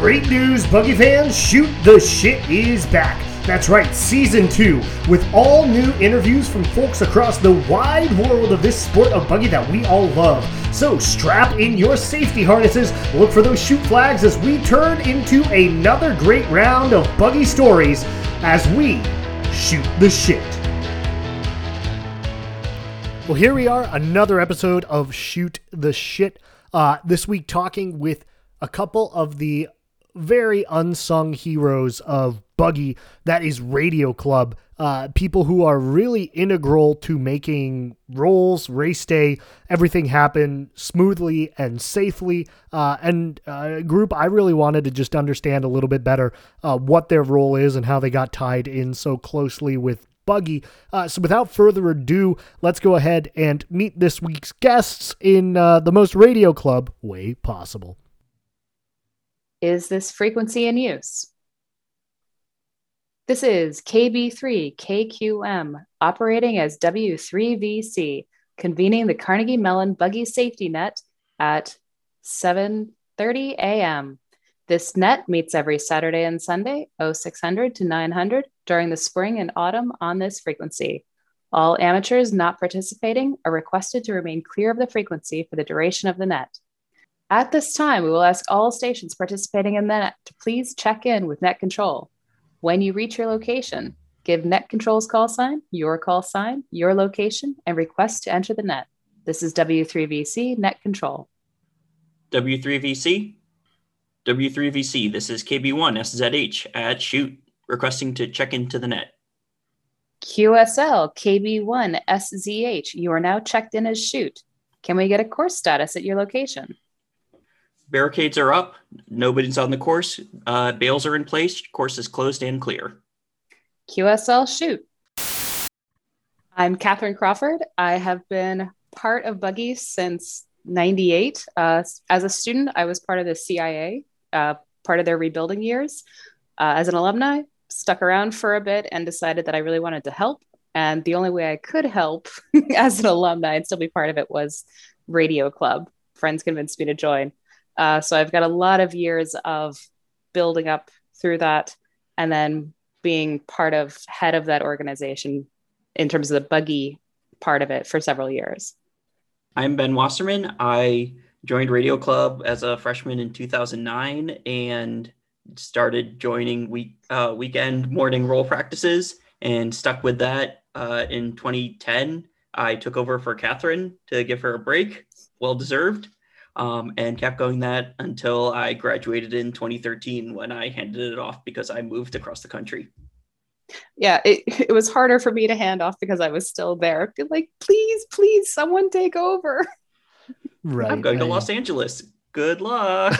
Great news, Buggy fans! Shoot the Shit is back. That's right, season two, with all new interviews from folks across the wide world of this sport of buggy that we all love. So strap in your safety harnesses, look for those shoot flags as we turn into another great round of buggy stories as we shoot the shit. Well, here we are, another episode of Shoot the Shit. Uh, this week, talking with a couple of the very unsung heroes of buggy that is radio club uh, people who are really integral to making rolls race day everything happen smoothly and safely. Uh, and uh, a group i really wanted to just understand a little bit better uh, what their role is and how they got tied in so closely with buggy. Uh, so without further ado let's go ahead and meet this week's guests in uh, the most radio club way possible is this frequency in use? This is KB3KQM operating as W3VC, convening the Carnegie Mellon Buggy Safety Net at 7:30 a.m. This net meets every Saturday and Sunday, 0600 to 900, during the spring and autumn on this frequency. All amateurs not participating are requested to remain clear of the frequency for the duration of the net. At this time, we will ask all stations participating in the net to please check in with Net Control. When you reach your location, give Net Control's call sign, your call sign, your location, and request to enter the net. This is W3VC Net Control. W3VC? W3VC, this is KB1SZH at Shoot, requesting to check into the net. QSL KB1SZH, you are now checked in as Shoot. Can we get a course status at your location? Barricades are up. Nobody's on the course. Uh, bails are in place. Course is closed and clear. QSL shoot. I'm Catherine Crawford. I have been part of Buggy since 98. Uh, as a student, I was part of the CIA, uh, part of their rebuilding years. Uh, as an alumni, stuck around for a bit and decided that I really wanted to help. And the only way I could help as an alumni and still be part of it was Radio Club. Friends convinced me to join. Uh, so I've got a lot of years of building up through that and then being part of head of that organization in terms of the buggy part of it for several years. I'm Ben Wasserman. I joined Radio Club as a freshman in 2009 and started joining week uh, weekend morning roll practices and stuck with that uh, in 2010. I took over for Catherine to give her a break, well deserved um, and kept going that until I graduated in 2013 when I handed it off because I moved across the country. Yeah, it, it was harder for me to hand off because I was still there. Like, please, please, someone take over. Right. I'm going to Los Angeles. Good luck.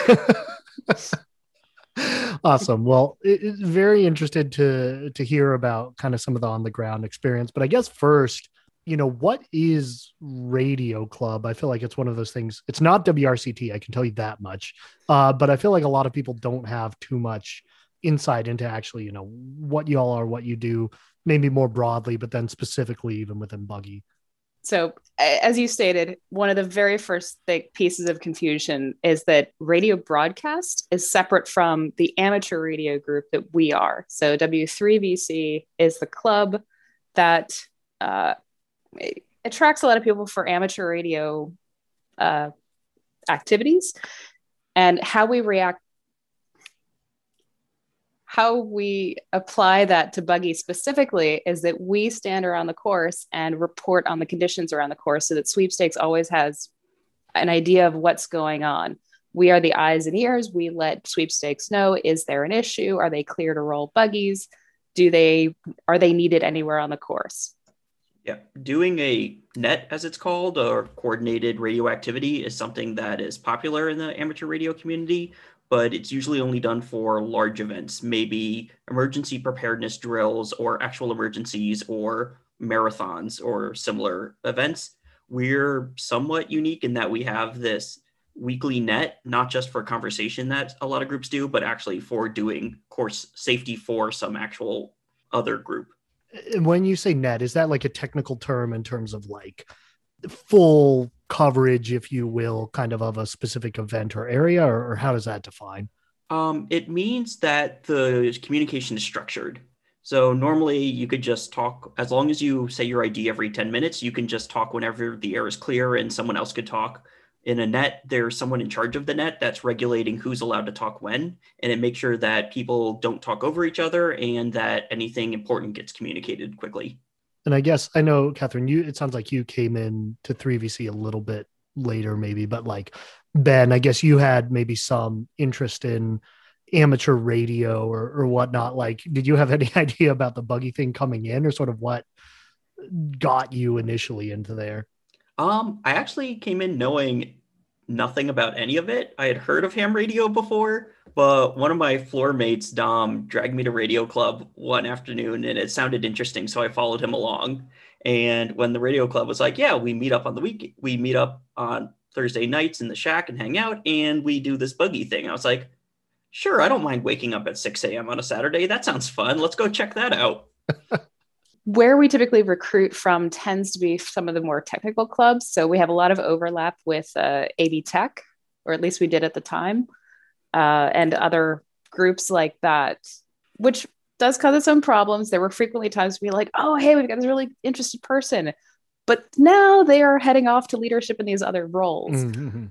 awesome. Well, it's very interested to to hear about kind of some of the on the ground experience. But I guess first, you know, what is Radio Club? I feel like it's one of those things. It's not WRCT, I can tell you that much. Uh, but I feel like a lot of people don't have too much insight into actually, you know, what y'all are, what you do, maybe more broadly, but then specifically even within Buggy. So, as you stated, one of the very first big pieces of confusion is that radio broadcast is separate from the amateur radio group that we are. So, W3VC is the club that uh, attracts a lot of people for amateur radio uh, activities. And how we react how we apply that to buggy specifically is that we stand around the course and report on the conditions around the course so that sweepstakes always has an idea of what's going on. We are the eyes and ears. We let sweepstakes know is there an issue? Are they clear to roll buggies? Do they are they needed anywhere on the course yeah, doing a net, as it's called, or coordinated radioactivity is something that is popular in the amateur radio community, but it's usually only done for large events, maybe emergency preparedness drills or actual emergencies or marathons or similar events. We're somewhat unique in that we have this weekly net, not just for conversation that a lot of groups do, but actually for doing course safety for some actual other group when you say net, is that like a technical term in terms of like full coverage, if you will, kind of of a specific event or area, or, or how does that define? Um, it means that the communication is structured. So normally you could just talk as long as you say your ID every 10 minutes, you can just talk whenever the air is clear and someone else could talk. In a net, there's someone in charge of the net that's regulating who's allowed to talk when, and it makes sure that people don't talk over each other and that anything important gets communicated quickly. And I guess I know, Catherine, you it sounds like you came in to 3VC a little bit later, maybe, but like Ben, I guess you had maybe some interest in amateur radio or, or whatnot. Like, did you have any idea about the buggy thing coming in or sort of what got you initially into there? Um, I actually came in knowing nothing about any of it. I had heard of ham radio before, but one of my floor mates, Dom, dragged me to Radio Club one afternoon and it sounded interesting. So I followed him along. And when the Radio Club was like, yeah, we meet up on the week, we meet up on Thursday nights in the shack and hang out and we do this buggy thing. I was like, sure, I don't mind waking up at 6 a.m. on a Saturday. That sounds fun. Let's go check that out. Where we typically recruit from tends to be some of the more technical clubs. So we have a lot of overlap with uh, AV Tech, or at least we did at the time, uh, and other groups like that, which does cause its own problems. There were frequently times to be like, oh, hey, we've got this really interested person. But now they are heading off to leadership in these other roles. Mm-hmm.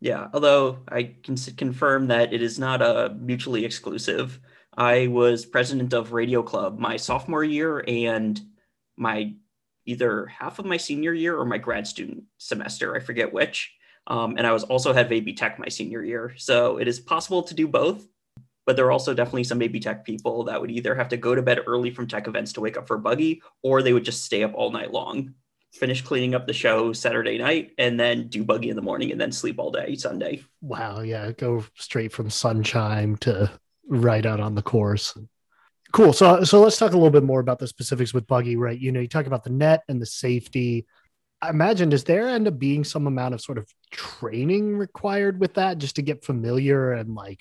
Yeah, although I can confirm that it is not a mutually exclusive. I was president of Radio Club my sophomore year and my either half of my senior year or my grad student semester. I forget which. Um, and I was also head of AV Tech my senior year. So it is possible to do both. But there are also definitely some AV Tech people that would either have to go to bed early from tech events to wake up for buggy, or they would just stay up all night long finish cleaning up the show Saturday night, and then do buggy in the morning, and then sleep all day Sunday. Wow, yeah, go straight from sunshine to right out on the course. Cool. So, so let's talk a little bit more about the specifics with buggy. Right, you know, you talk about the net and the safety. I imagine does there end up being some amount of sort of training required with that, just to get familiar and like.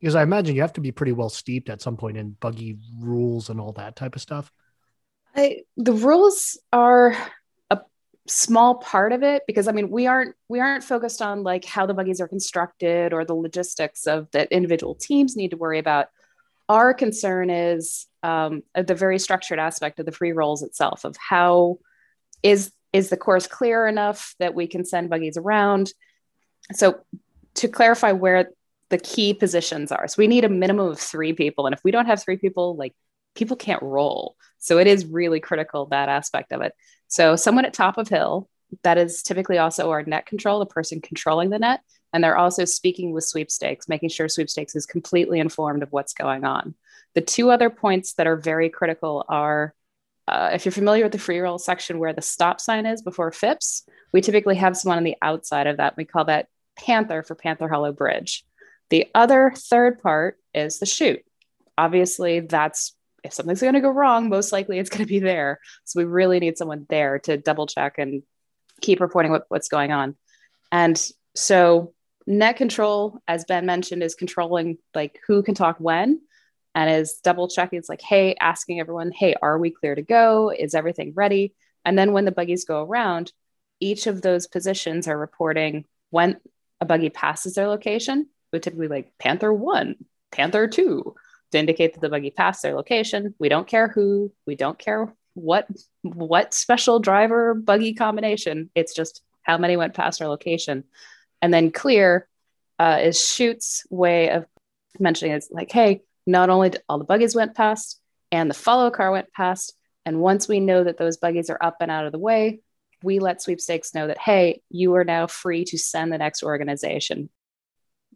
Because I imagine you have to be pretty well steeped at some point in buggy rules and all that type of stuff. I, the rules are small part of it because i mean we aren't we aren't focused on like how the buggies are constructed or the logistics of that individual teams need to worry about. Our concern is um, the very structured aspect of the free rolls itself of how is is the course clear enough that we can send buggies around? So to clarify where the key positions are so we need a minimum of three people and if we don't have three people like people can't roll. So it is really critical that aspect of it so someone at top of hill, that is typically also our net control, the person controlling the net. And they're also speaking with sweepstakes, making sure sweepstakes is completely informed of what's going on. The two other points that are very critical are uh, if you're familiar with the free roll section where the stop sign is before Phipps, we typically have someone on the outside of that. We call that Panther for Panther Hollow Bridge. The other third part is the chute. Obviously, that's if something's going to go wrong, most likely it's going to be there. So we really need someone there to double check and keep reporting what, what's going on. And so net control, as Ben mentioned, is controlling like who can talk when and is double checking. It's like, hey, asking everyone, hey, are we clear to go? Is everything ready? And then when the buggies go around, each of those positions are reporting when a buggy passes their location. We typically like Panther one, Panther two, to indicate that the buggy passed their location. We don't care who, we don't care what what special driver buggy combination. It's just how many went past our location. And then clear uh, is Shoot's way of mentioning it's like, hey, not only did all the buggies went past and the follow car went past. And once we know that those buggies are up and out of the way, we let sweepstakes know that, hey, you are now free to send the next organization.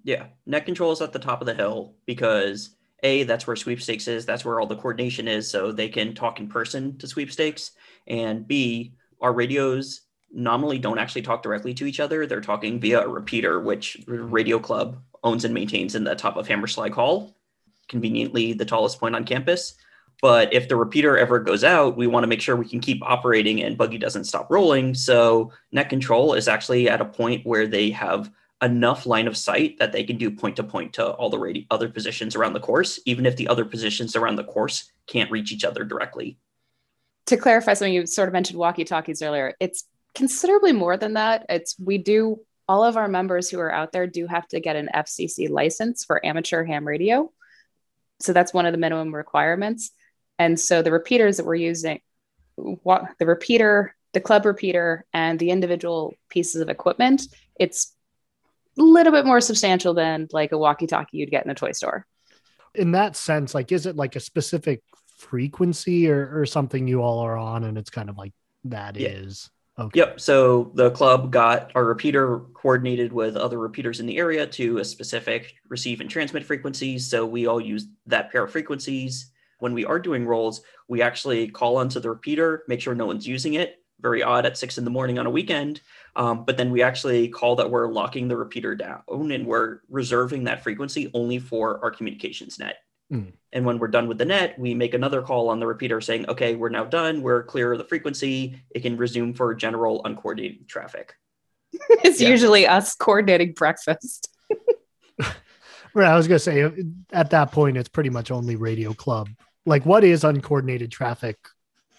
Yeah, net control is at the top of the hill because a that's where sweepstakes is that's where all the coordination is so they can talk in person to sweepstakes. And b our radios nominally don't actually talk directly to each other they're talking via a repeater which mm. radio club owns and maintains in the top of Hamerschlag Hall conveniently the tallest point on campus. But if the repeater ever goes out we want to make sure we can keep operating and buggy doesn't stop rolling so net control is actually at a point where they have enough line of sight that they can do point to point to all the radi- other positions around the course, even if the other positions around the course can't reach each other directly. To clarify something, you sort of mentioned walkie talkies earlier. It's considerably more than that. It's we do all of our members who are out there do have to get an FCC license for amateur ham radio. So that's one of the minimum requirements. And so the repeaters that we're using, the repeater, the club repeater, and the individual pieces of equipment, it's little bit more substantial than like a walkie talkie you'd get in a toy store. In that sense, like, is it like a specific frequency or, or something you all are on? And it's kind of like that Yeah. is okay. Yep. So the club got our repeater coordinated with other repeaters in the area to a specific receive and transmit frequency. So we all use that pair of frequencies. When we are doing rolls, we actually call onto the repeater, make sure no one's using it. Very odd at six in the morning on a weekend. Um, but then we actually call that we're locking the repeater down and we're reserving that frequency only for our communications net. Mm. And when we're done with the net, we make another call on the repeater saying, okay, we're now done. We're clear of the frequency. It can resume for general uncoordinated traffic. it's Yeah. usually us coordinating breakfast. Right. I was gonna say uh, at that point it's pretty much only radio club. Like what is uncoordinated traffic,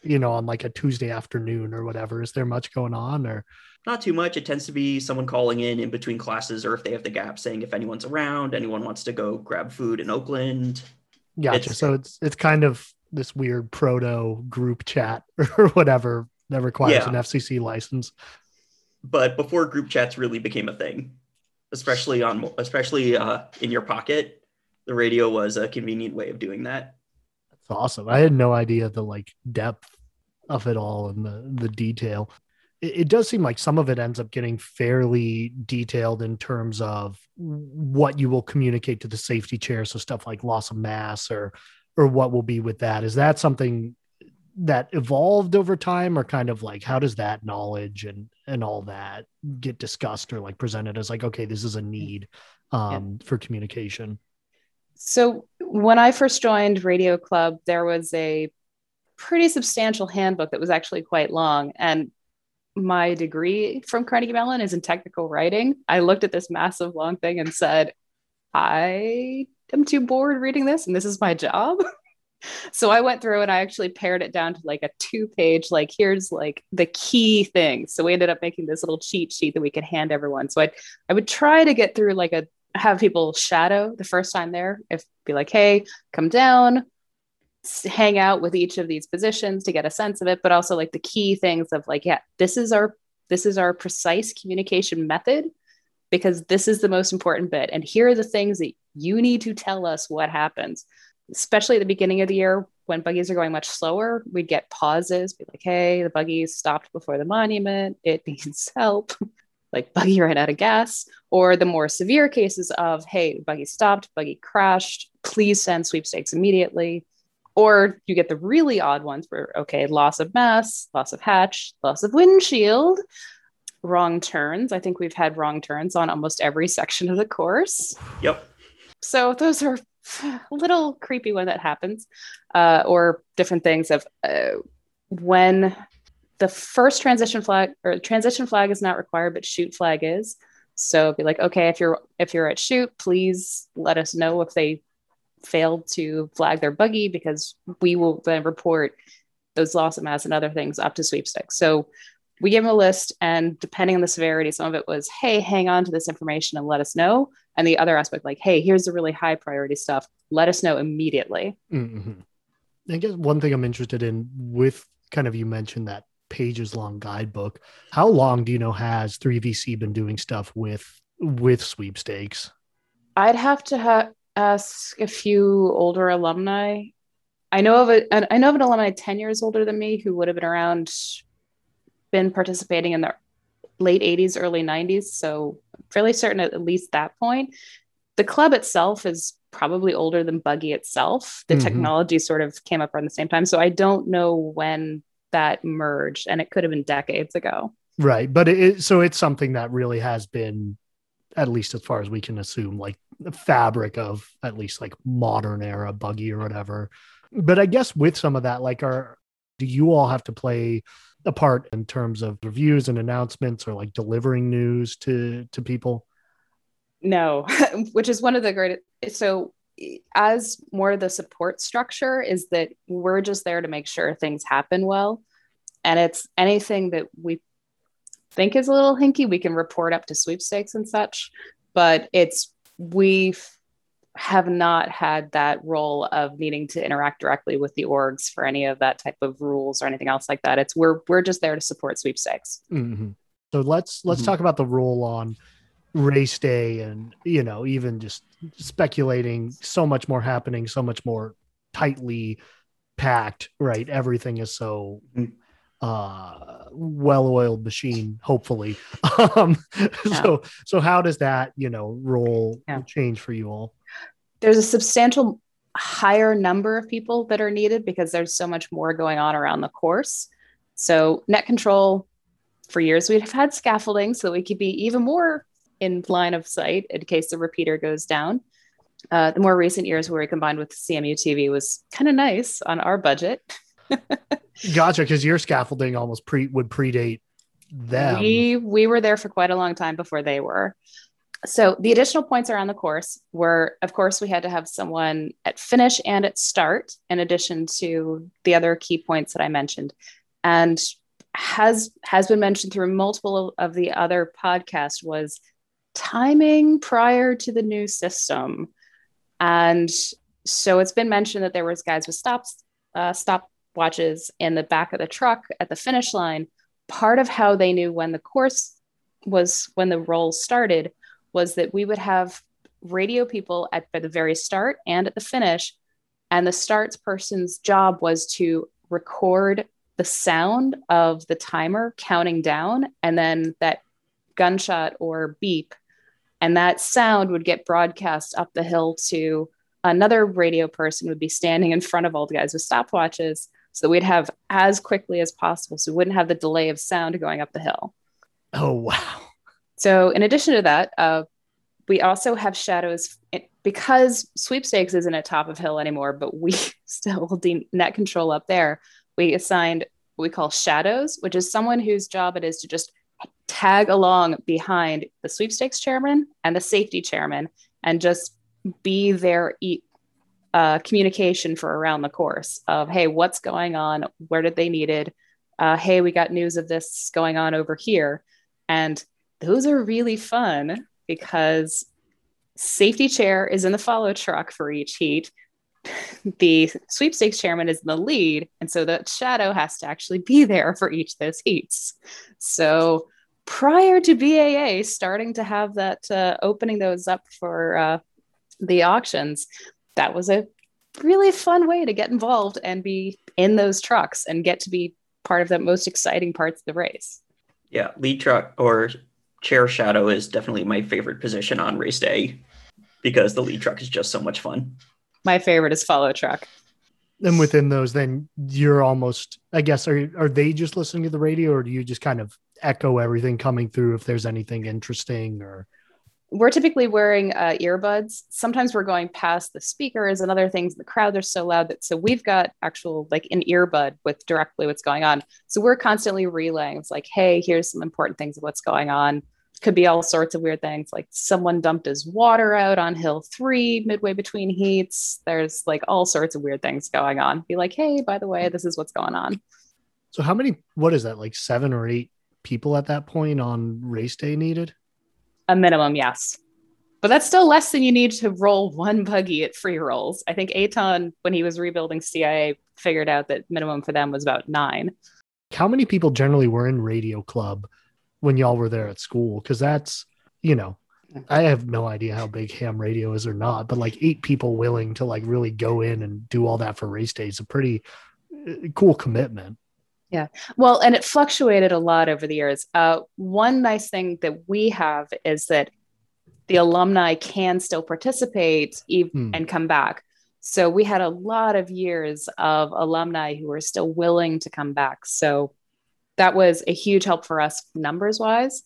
you know, on like a Tuesday afternoon or whatever? Is there much going on or Not too much. It tends to be someone calling in in between classes or if they have the gap saying if anyone's around, anyone wants to go grab food in Oakland. gotcha. It's- so it's it's kind of this weird proto group chat or whatever that requires Yeah. an FCC license. But before group chats really became a thing, especially on especially uh, in your pocket, the radio was a convenient way of doing that. Awesome. I had no idea the like depth of it all and the the detail. It, it does seem like some of it ends up getting fairly detailed in terms of what you will communicate to the safety chair. So stuff like loss of mass or or what will be with that. Is that something that evolved over time or kind of like how does that knowledge and and all that get discussed or like presented as like okay this is a need um for communication So when I first joined Radio Club, there was a pretty substantial handbook that was actually quite long. And my degree from Carnegie Mellon is in technical writing. I looked at this massive long thing and said, I am too bored reading this, and this is my job. so I went through and I actually pared it down to like a two page, like, here's like the key things. So we ended up making this little cheat sheet that we could hand everyone. So I I would try to get through like a have people shadow the first time there if be like hey come down hang out with each of these positions to get a sense of it. But also like the key things of like yeah this is our this is our precise communication method because this is the most important bit. And here are the things that you need to tell us what happens. Especially at the beginning of the year when buggies are going much slower we'd get pauses be like hey the buggies stopped before the monument. It needs help like buggy ran out of gas, or the more severe cases of, hey, buggy stopped, buggy crashed, please send sweepstakes immediately. Or you get the really odd ones where, okay, loss of mass, loss of hatch, loss of windshield, wrong turns. I think we've had wrong turns on almost every section of the course. Yep. So those are a little creepy when that happens, uh, or different things of uh, when the first transition flag or transition flag is not required, but shoot flag is. So be like, okay, if you're if you're at shoot, please let us know if they failed to flag their buggy because we will then report those loss of mass and other things up to sweepstakes. So we give them a list, and depending on the severity, some of it was, hey, hang on to this information and let us know. And the other aspect, like, hey, here's the really high priority stuff. Let us know immediately. hmm I guess one thing I'm interested in with kind of you mentioned that pages long guidebook. How long do you know has 3VC been doing stuff with with sweepstakes? I'd have to ha- ask a few older alumni. I know of a, an- I know of an alumni ten years older than me who would have been around, been participating in the late '80s, early '90s. So fairly certain at, least that point. The club itself is probably older than Buggy itself. The Mhm. technology sort of came up around the same time, so I don't know when that merged, and it could have been decades ago. Right, but it, so it's something that really has been, at least as far as we can assume, like the fabric of at least like modern era buggy or whatever. But I guess with some of that, like, are do you all have to play a part in terms of reviews and announcements or like delivering news to to people? No, which is one of the great. So, as more of the support structure is that we're just there to make sure things happen well, and it's anything that we think is a little hinky. We can report up to sweepstakes and such, but it's we have not had that role of needing to interact directly with the orgs for any of that type of rules or anything else like that. It's we're we're just there to support sweepstakes. Mm-hmm. So let's let's Mhm. talk about the role on race day and you know even just speculating so much more happening so much more tightly packed right everything is so Mhm. uh well-oiled machine hopefully um so so how does that you know role Yeah. change for you all There's a substantial higher number of people that are needed because there's so much more going on around the course. So net control for years we've had scaffolding so that we could be even more in line of sight in case the repeater goes down. Uh, the more recent years where we combined with CMU TV was kind of nice on our budget. gotcha because your scaffolding almost pre would predate them We we were there for quite a long time before they were. So the additional points around the course were, of course, we had to have someone at finish and at start, in addition to the other key points that I mentioned, and has has been mentioned through multiple of the other podcasts was timing prior to the new system, and so it's been mentioned that there was guys with stops uh, stop watches in the back of the truck at the finish line. Part of how they knew when the course was when the roll started was that we would have radio people at the very start and at the finish and the starts person's job was to record the sound of the timer counting down and then that gunshot or beep and that sound would get broadcast up the hill to another radio person would be standing in front of all the guys with stopwatches so we'd have as quickly as possible so we wouldn't have the delay of sound going up the hill. Oh wow. So in addition to that uh, we also have shadows because sweepstakes isn't at top of hill anymore but we still hold the net control up there we assigned what we call shadows which is someone whose job it is to just tag along behind the sweepstakes chairman and the safety chairman and just be their e- uh, communication for around the course of hey what's going on? Where did they needed? Uh, hey we got news of this going on over here. And those are really fun because safety chair is in the follow truck for each heat. The sweepstakes chairman is in the lead. And so the shadow has to actually be there for each of those heats. So prior to baa starting to have that uh, opening those up for uh, the auctions that was a really fun way to get involved and be in those trucks and get to be part of the most exciting parts of the race Yeah, lead truck or chair shadow is definitely my favorite position on race day because the lead truck is just so much fun. my favorite is follow truck and within those then you're almost i guess are are they just listening to the radio or do you just kind of echo everything coming through if there's anything interesting or we're typically wearing uh, earbuds. Sometimes we're going past the speakers and other things. The crowd are so loud that so we've got actual like an earbud with directly what's going on. So we're constantly relaying. It's like, hey, here's some important things of what's going on. Could be all sorts of weird things, like someone dumped his water out on hill three midway between heats. There's like all sorts of weird things going on. Be like, hey, by the way, this is what's going on. so how many what is that like seven or eight people at that point on race day needed A minimum, yes. But that's still less than you need to roll one buggy at free rolls. I think Aton, when he was rebuilding CIA, figured out that minimum for them was about nine. how many people generally were in radio club when y'all were there at school because that's you know i have no idea how big ham radio is or not but like eight people willing to like really go in and do all that for race day is a pretty uh, cool commitment Well, and it fluctuated a lot over the years. Uh, one nice thing that we have is that the alumni can still participate ev- Hmm. and come back. So we had a lot of years of alumni who were still willing to come back. So that was a huge help for us numbers wise.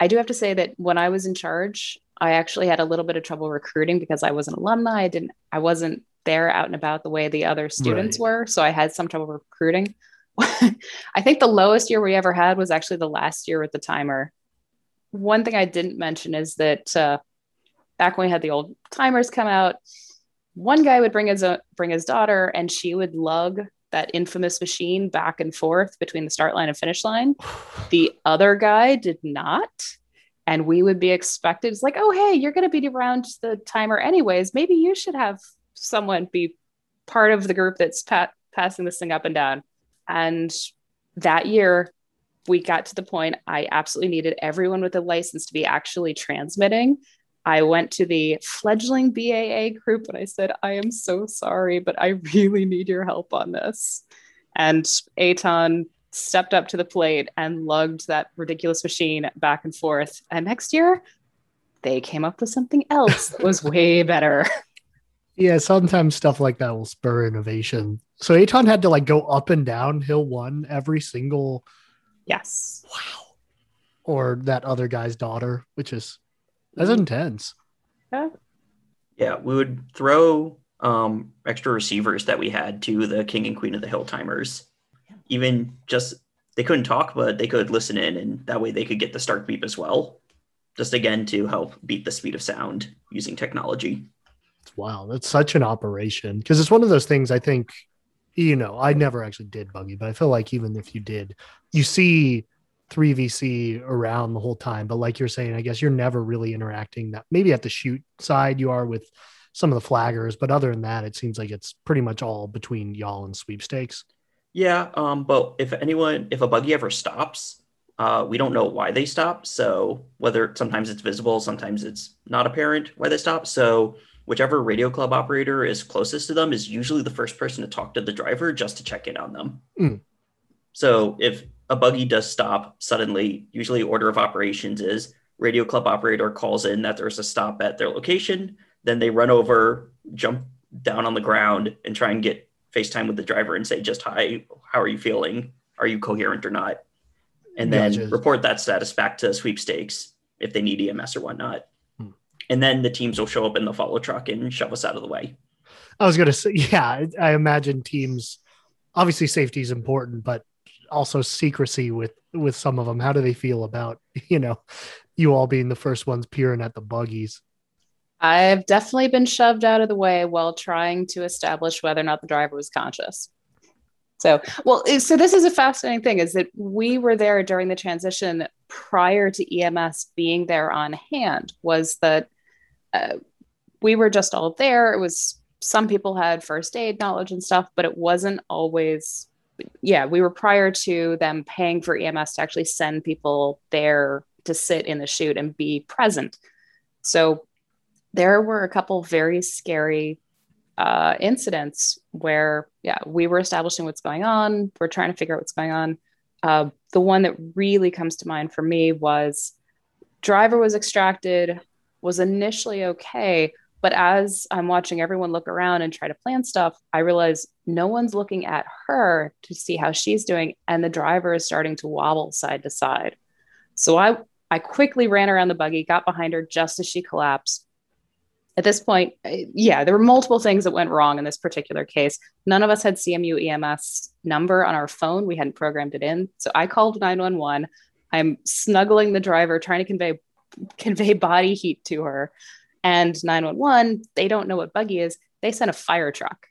I do have to say that when I was in charge, I actually had a little bit of trouble recruiting because I was an alumni. I didn't, I wasn't there out and about the way the other students Right. were. So I had some trouble recruiting. I think the lowest year we ever had was actually the last year with the timer. One thing I didn't mention is that uh, back when we had the old timers come out, one guy would bring his own, bring his daughter, and she would lug that infamous machine back and forth between the start line and finish line. the other guy did not. And we would be expected, it's like, oh, hey, you're going to be around the timer anyways. Maybe you should have someone be part of the group that's pa- passing this thing up and down. And that year, we got to the point I absolutely needed everyone with a license to be actually transmitting. I went to the fledgling BAA group and I said, I am so sorry, but I really need your help on this. And Aton stepped up to the plate and lugged that ridiculous machine back and forth. And next year, they came up with something else that was way better. Yeah, sometimes stuff like that will spur innovation. So Aton had to like go up and down hill one every single. Yes. Wow. Or that other guy's daughter, which is that's mm-hmm. intense. Yeah. Yeah, we would throw um, extra receivers that we had to the king and queen of the hill timers. Even just they couldn't talk, but they could listen in, and that way they could get the start beep as well. Just again to help beat the speed of sound using technology. Wow, that's such an operation because it's one of those things I think, you know, I never actually did buggy, but I feel like even if you did, you see 3VC around the whole time. But like you're saying, I guess you're never really interacting that maybe at the shoot side you are with some of the flaggers, but other than that, it seems like it's pretty much all between y'all and sweepstakes. Yeah, um, but if anyone, if a buggy ever stops, uh, we don't know why they stop. So whether sometimes it's visible, sometimes it's not apparent why they stop. So whichever radio club operator is closest to them is usually the first person to talk to the driver just to check in on them. Mm. So if a buggy does stop suddenly, usually order of operations is radio club operator calls in that there's a stop at their location. Then they run over, jump down on the ground, and try and get FaceTime with the driver and say, just hi, how are you feeling? Are you coherent or not? And then gotcha. report that status back to sweepstakes if they need EMS or whatnot and then the teams will show up in the follow truck and shove us out of the way. I was going to say, yeah, I imagine teams. Obviously, safety is important, but also secrecy with with some of them. How do they feel about you know you all being the first ones peering at the buggies? I've definitely been shoved out of the way while trying to establish whether or not the driver was conscious. So, well, so this is a fascinating thing is that we were there during the transition prior to EMS being there on hand. Was that uh, we were just all there. It was some people had first aid knowledge and stuff, but it wasn't always. Yeah, we were prior to them paying for EMS to actually send people there to sit in the shoot and be present. So there were a couple very scary uh, incidents where, yeah, we were establishing what's going on. We're trying to figure out what's going on. Uh, the one that really comes to mind for me was driver was extracted, was initially okay. But as I'm watching everyone look around and try to plan stuff, I realize no one's looking at her to see how she's doing. And the driver is starting to wobble side to side. So I, I quickly ran around the buggy, got behind her just as she collapsed, at this point, eh, yeah, there were multiple things that went wrong in this particular case. None of us had CMU EMS number on our phone. We hadn't programmed it in. So I called 911. I'm snuggling the driver, trying to convey convey body heat to her. And 911, they don't know what buggy is. They sent a fire truck.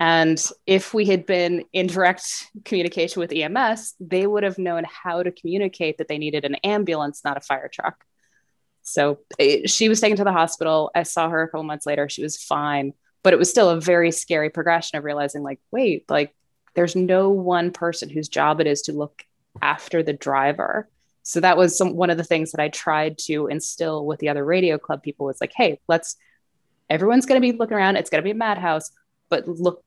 And if we had been in direct communication with EMS, they would have known how to communicate that they needed an ambulance, not a fire truck. So it, she was taken to the hospital. I saw her a couple months later. She was fine, but it was still a very scary progression of realizing, like, wait, like, there's no one person whose job it is to look after the driver. So that was some, one of the things that I tried to instill with the other radio club people was like, hey, let's, everyone's going to be looking around. It's going to be a madhouse, but look,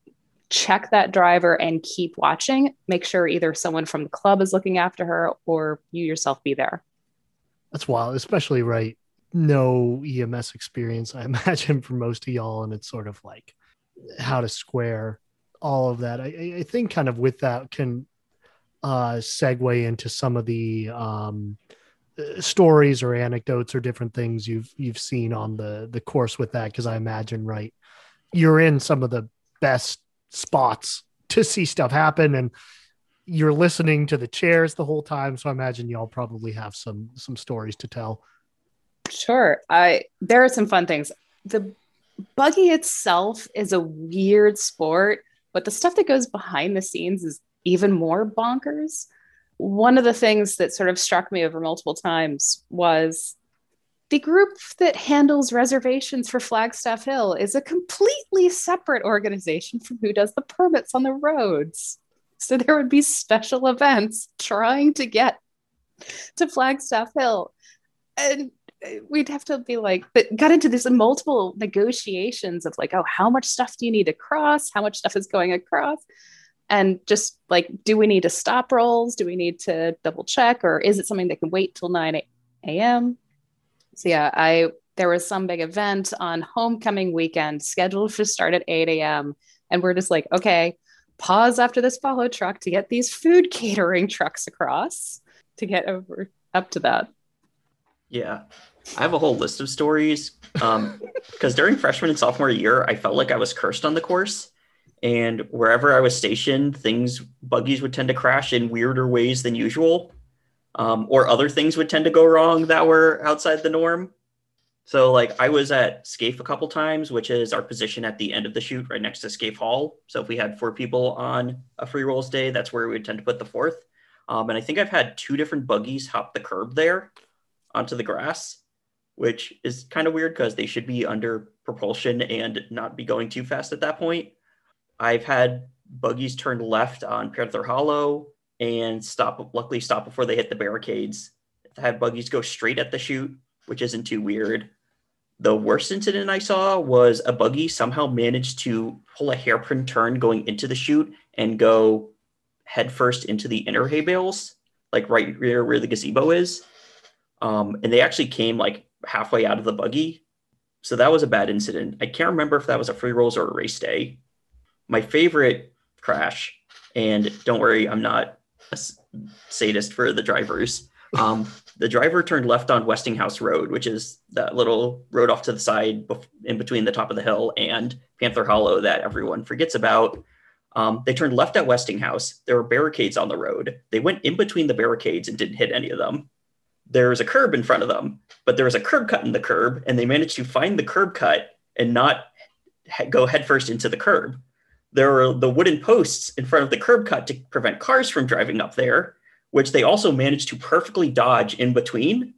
check that driver and keep watching. Make sure either someone from the club is looking after her or you yourself be there. That's wild, especially right. No EMS experience, I imagine, for most of y'all, and it's sort of like how to square all of that. I, I think kind of with that can uh, segue into some of the um, uh, stories or anecdotes or different things you've you've seen on the the course with that because I imagine right you're in some of the best spots to see stuff happen and you're listening to the chairs the whole time. So i imagine y'all probably have some some stories to tell. Sure. I there are some fun things. The buggy itself is a weird sport but the stuff that goes behind the scenes is even more bonkers. One of the things that sort of struck me over multiple times was the group that handles reservations for Flagstaff Hill is a completely separate organization from who does the permits on the roads. So there would be special events trying to get to Flagstaff Hill. And we'd have to be like, but got into this multiple negotiations of like, oh, how much stuff do you need to cross? How much stuff is going across? And just like, do we need to stop rolls? Do we need to double check? Or is it something that can wait till 9 a.m.? So yeah, I there was some big event on homecoming weekend scheduled to start at 8 a.m. And we're just like, okay, pause after this follow truck to get these food catering trucks across to get over up to that. Yeah. I have a whole list of stories. Um, because during freshman and sophomore year, I felt like I was cursed on the course. And wherever I was stationed, things buggies would tend to crash in weirder ways than usual um, or other things would tend to go wrong that were outside the norm. So, like, I was at Scaife a couple times, which is our position at the end of the shoot right next to Scaife Hall. So, if we had four people on a free rolls day, that's where we would tend to put the fourth. Um, and I think I've had two different buggies hop the curb there onto the grass, which is kind of weird because they should be under propulsion and not be going too fast at that point. I've had buggies turn left on Panther Hollow and stop luckily stop before they hit the barricades. I had buggies go straight at the chute which isn't too weird. The worst incident i saw was a buggy somehow managed to pull a hairpin turn going into the chute and go headfirst into the inner hay bales like right where, where the gazebo is. Um, and they actually came like halfway out of the buggy. So that was a bad incident. I can't remember if that was a free rolls or a race day my favorite crash and don't worry i'm not a sadist for the drivers. Um, the driver turned left on Westinghouse Road, which is that little road off to the side in between the top of the hill and Panther Hollow that everyone forgets about. Um, they turned left at Westinghouse. There were barricades on the road. They went in between the barricades and didn't hit any of them. There was a curb in front of them, but there was a curb cut in the curb, and they managed to find the curb cut and not go headfirst into the curb there are the wooden posts in front of the curb cut to prevent cars from driving up there, which they also managed to perfectly dodge in between.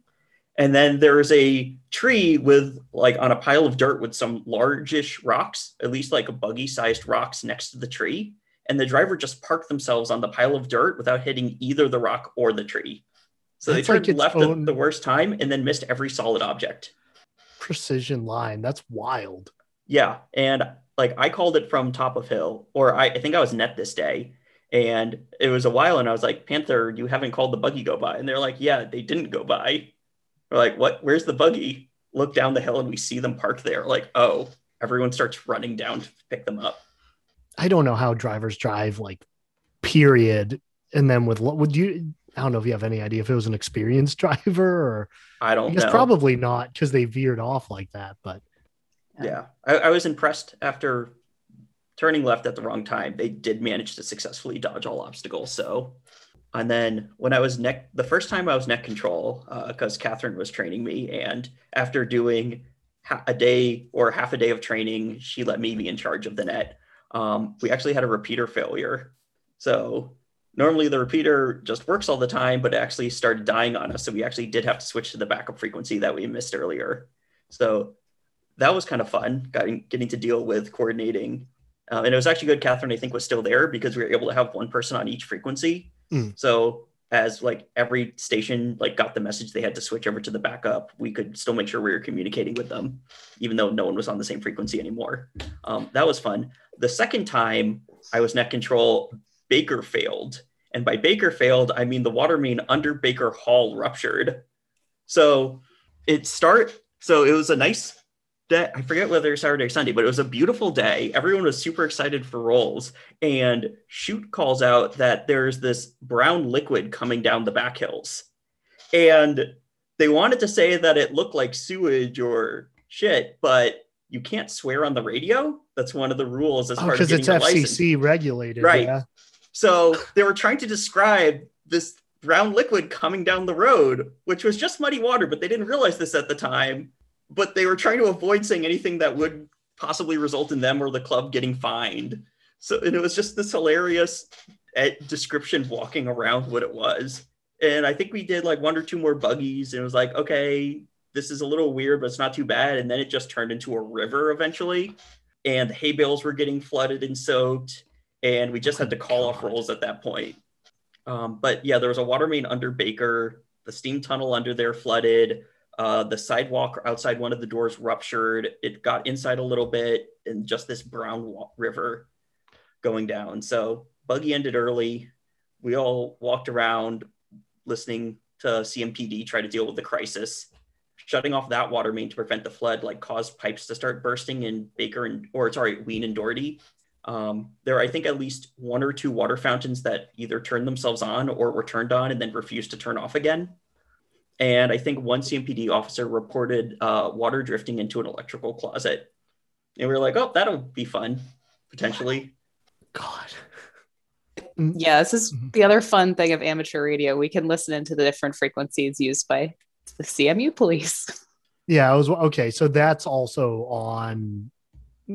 And then there's a tree with like on a pile of dirt with some largish rocks, at least like a buggy sized rocks next to the tree. And the driver just parked themselves on the pile of dirt without hitting either the rock or the tree. So That's they turned like left at the worst time and then missed every solid object. Precision line. That's wild. Yeah. And like I called it from top of hill, or I, I think I was net this day. And it was a while, and I was like, Panther, you haven't called the buggy go by. And they're like, Yeah, they didn't go by. We're like, What? Where's the buggy? Look down the hill and we see them parked there. Like, oh, everyone starts running down to pick them up. I don't know how drivers drive, like, period. And then with, what would you, I don't know if you have any idea if it was an experienced driver or I don't It's probably not because they veered off like that, but yeah, I, I, was impressed after turning left at the wrong time. They did manage to successfully dodge all obstacles. So, and then when I was net, the first time I was net control, because uh, Catherine was training me, and after doing ha- a day or half a day of training, she let me be in charge of the net. Um, we actually had a repeater failure. So normally the repeater just works all the time, but it actually started dying on us. So we actually did have to switch to the backup frequency that we missed earlier. So that was kind of fun, getting, getting to deal with coordinating. Uh, and it was actually good. Catherine, I think, was still there because we were able to have one person on each frequency. Mm. So as like every station like got the message they had to switch over to the backup, we could still make sure we were communicating with them, even though no one was on the same frequency anymore. Um, that was fun. The second time I was net control, Baker failed. And by Baker failed, I mean the water main under Baker Hall ruptured. So it start so it was a nice day. I forget whether it's Saturday or Sunday, but it was a beautiful day. Everyone was super excited for rolls. And Shoot calls out that there's this brown liquid coming down the back hills. And they wanted to say that it looked like sewage or shit, but you can't swear on the radio. That's one of the rules as oh, part of getting it's FCC license. regulated. Right. Yeah. So they were trying to describe this brown liquid coming down the road, which was just muddy water, but they didn't realize this at the time but they were trying to avoid saying anything that would possibly result in them or the club getting fined. So and it was just this hilarious eh, description walking around what it was. And I think we did like one or two more buggies, and it was like, okay, this is a little weird, but it's not too bad. And then it just turned into a river eventually, and the hay bales were getting flooded and soaked, and we just had to call off rolls at that point. Um, but yeah, there was a water main under Baker, the steam tunnel under there flooded. Uh, the sidewalk outside one of the doors ruptured. It got inside a little bit, and just this brown river going down. So buggy ended early. We all walked around listening to CMPD try to deal with the crisis. Shutting off that water main to prevent the flood like caused pipes to start bursting in Baker and or sorry Wean and Doherty. Um, there are, I think, at least one or two water fountains that either turned themselves on or were turned on and then refused to turn off again. And I think one CMPD officer reported uh, water drifting into an electrical closet. And we were like, oh, that'll be fun, potentially. God. Yeah, this is Mhm. the other fun thing of amateur radio. We can listen into the different frequencies used by the CMU police. Yeah, I was okay. So that's also on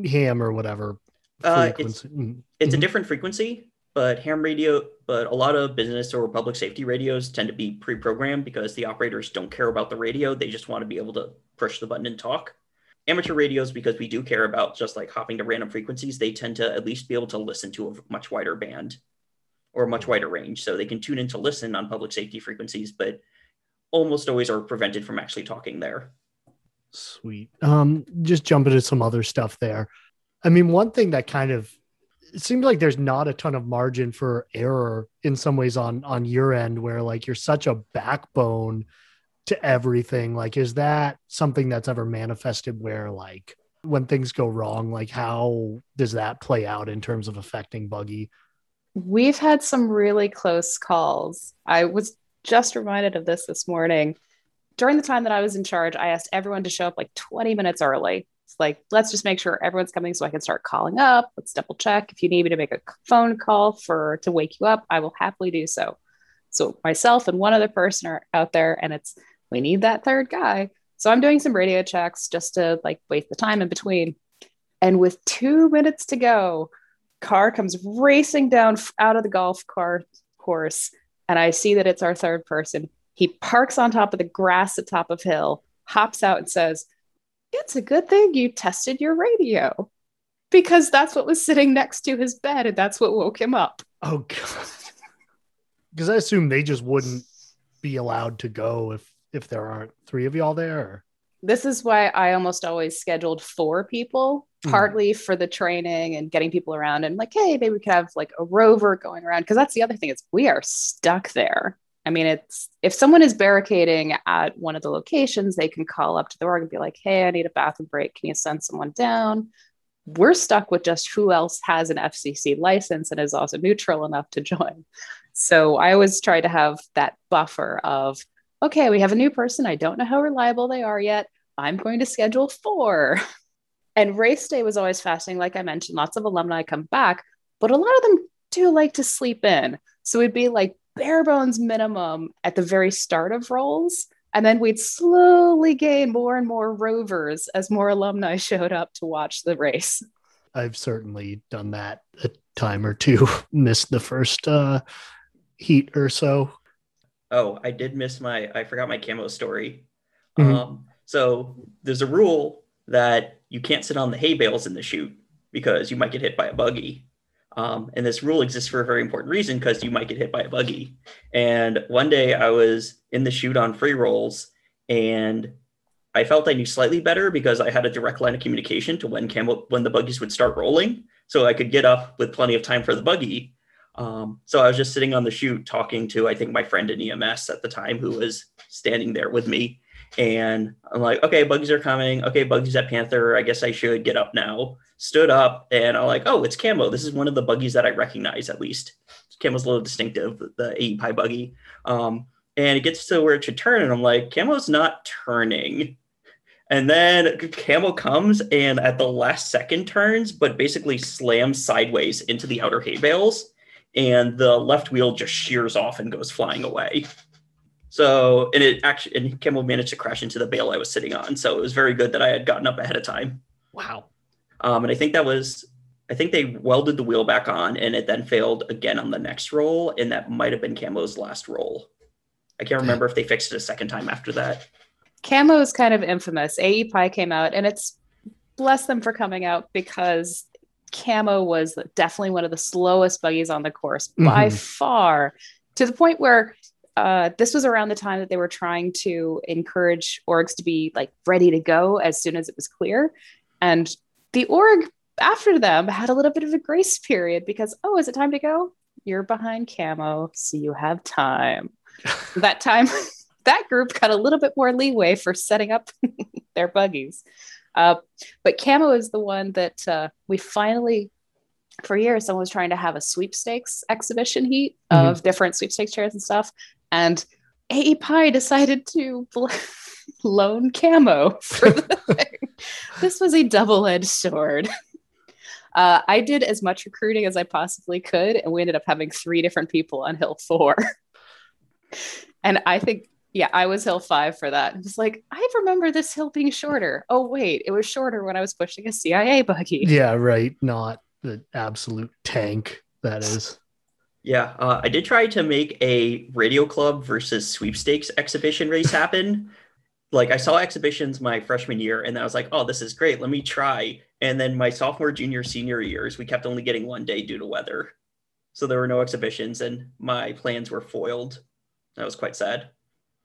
ham or whatever. Uh, it's- frequency. Mm, It's a different frequency, but ham radio, but a lot of business or public safety radios tend to be pre programmed because the operators don't care about the radio. They just want to be able to push the button and talk. Amateur radios, because we do care about just like hopping to random frequencies, they tend to at least be able to listen to a much wider band or a much wider range. So they can tune in to listen on public safety frequencies, but almost always are prevented from actually talking there. Sweet. Um, just jump into some other stuff there. I mean, one thing that kind of it seems like there's not a ton of margin for error in some ways on on your end, where like you're such a backbone to everything. Like, is that something that's ever manifested where like when things go wrong, like how does that play out in terms of affecting Buggy? We've had some really close calls. I was just reminded of this this morning. During the time that I was in charge, I asked everyone to show up like 20 minutes early. It's like, let's just make sure everyone's coming so I can start calling up. Let's double check. If you need me to make a phone call for to wake you up, I will happily do so. So myself and one other person are out there, and it's we need that third guy. So I'm doing some radio checks just to like waste the time in between. And with two minutes to go, car comes racing down out of the golf course and i see that it's our third person he parks on top of the grass at top of hill hops out and says it's a good thing you tested your radio because that's what was sitting next to his bed and that's what woke him up Oh god. Because I assume they just wouldn't be allowed to go if if there aren't three of y'all there. Or... this is why i almost always scheduled four people Mhm. partly for the training and getting people around and like hey maybe we could have like a rover going around because that's the other thing is we are stuck there i mean it's if someone is barricading at one of the locations they can call up to the org and be like hey i need a bathroom break. Can you send someone down? We're stuck with just who else has an fcc license and is also neutral enough to join. So i always try to have that buffer of okay we have a new person. I don't know how reliable they are yet. I'm going to schedule four. And race day was always fascinating. Like I mentioned, lots of alumni come back, but a lot of them do like to sleep in. So it'd be like bare bones minimum at the very start of rolls. And then we'd slowly gain more and more rovers as more alumni showed up to watch the race. I've certainly done that a time or two. Missed the first uh, heat or so. Oh, I did miss my, I forgot my camo story. Mhm. Um, so there's a rule that you can't sit on the hay bales in the chute because you might get hit by a buggy. Um, and this rule exists for a very important reason because you might get hit by a buggy. And one day I was in the chute on free rolls and I felt I knew slightly better because I had a direct line of communication to when when the buggies would start rolling. So I could get up with plenty of time for the buggy. Um, so I was just sitting on the chute talking to, I think, my friend in EMS at the time who was standing there with me. And I'm like, okay, buggies are coming. Okay, buggies at Panther. I guess I should get up now. Stood up and I'm like, oh, it's Camo. This is one of the buggies that I recognize at least. Camo's a little distinctive, the AE Pi buggy. Um, and it gets to where it should turn. And I'm like, Camo's not turning. And then Camo comes and at the last second turns, but basically slams sideways into the outer hay bales. And the left wheel just shears off and goes flying away. So, and it actually, and Camo managed to crash into the bale I was sitting on. So it was very good that I had gotten up ahead of time. Wow. Um, and I think that was I think they welded the wheel back on and it then failed again on the next roll. And that might have been Camo's last roll. I can't remember if they fixed it a second time after that. Camo is kind of infamous. AE Pi came out, and it's bless them for coming out because Camo was definitely one of the slowest buggies on the course by Mhm. far, to the point where uh, this was around the time that they were trying to encourage orgs to be like ready to go as soon as it was clear, and the org after them had a little bit of a grace period because oh, is it time to go? You're behind Camo, so you have time. that time, that group got a little bit more leeway for setting up their buggies. Uh, but Camo is the one that uh, we finally, for years, someone was trying to have a sweepstakes exhibition heat of different sweepstakes chairs and stuff. And AE Pi decided to loan Camo for the thing. This was a double edged sword. Uh, I did as much recruiting as I possibly could, and we ended up having three different people on Hill Four. and I think yeah, I was hill five for that. It was like, I remember this hill being shorter. Oh, wait, it was shorter when I was pushing a CIA buggy. Yeah, right. Not the absolute tank that is. Yeah, uh, I did try to make a radio club versus sweepstakes exhibition race happen. like I saw exhibitions my freshman year, and then I was like, "Oh, this is great. Let me try." And then my sophomore, junior, senior years, we kept only getting one day due to weather, so there were no exhibitions, and my plans were foiled. That was quite sad.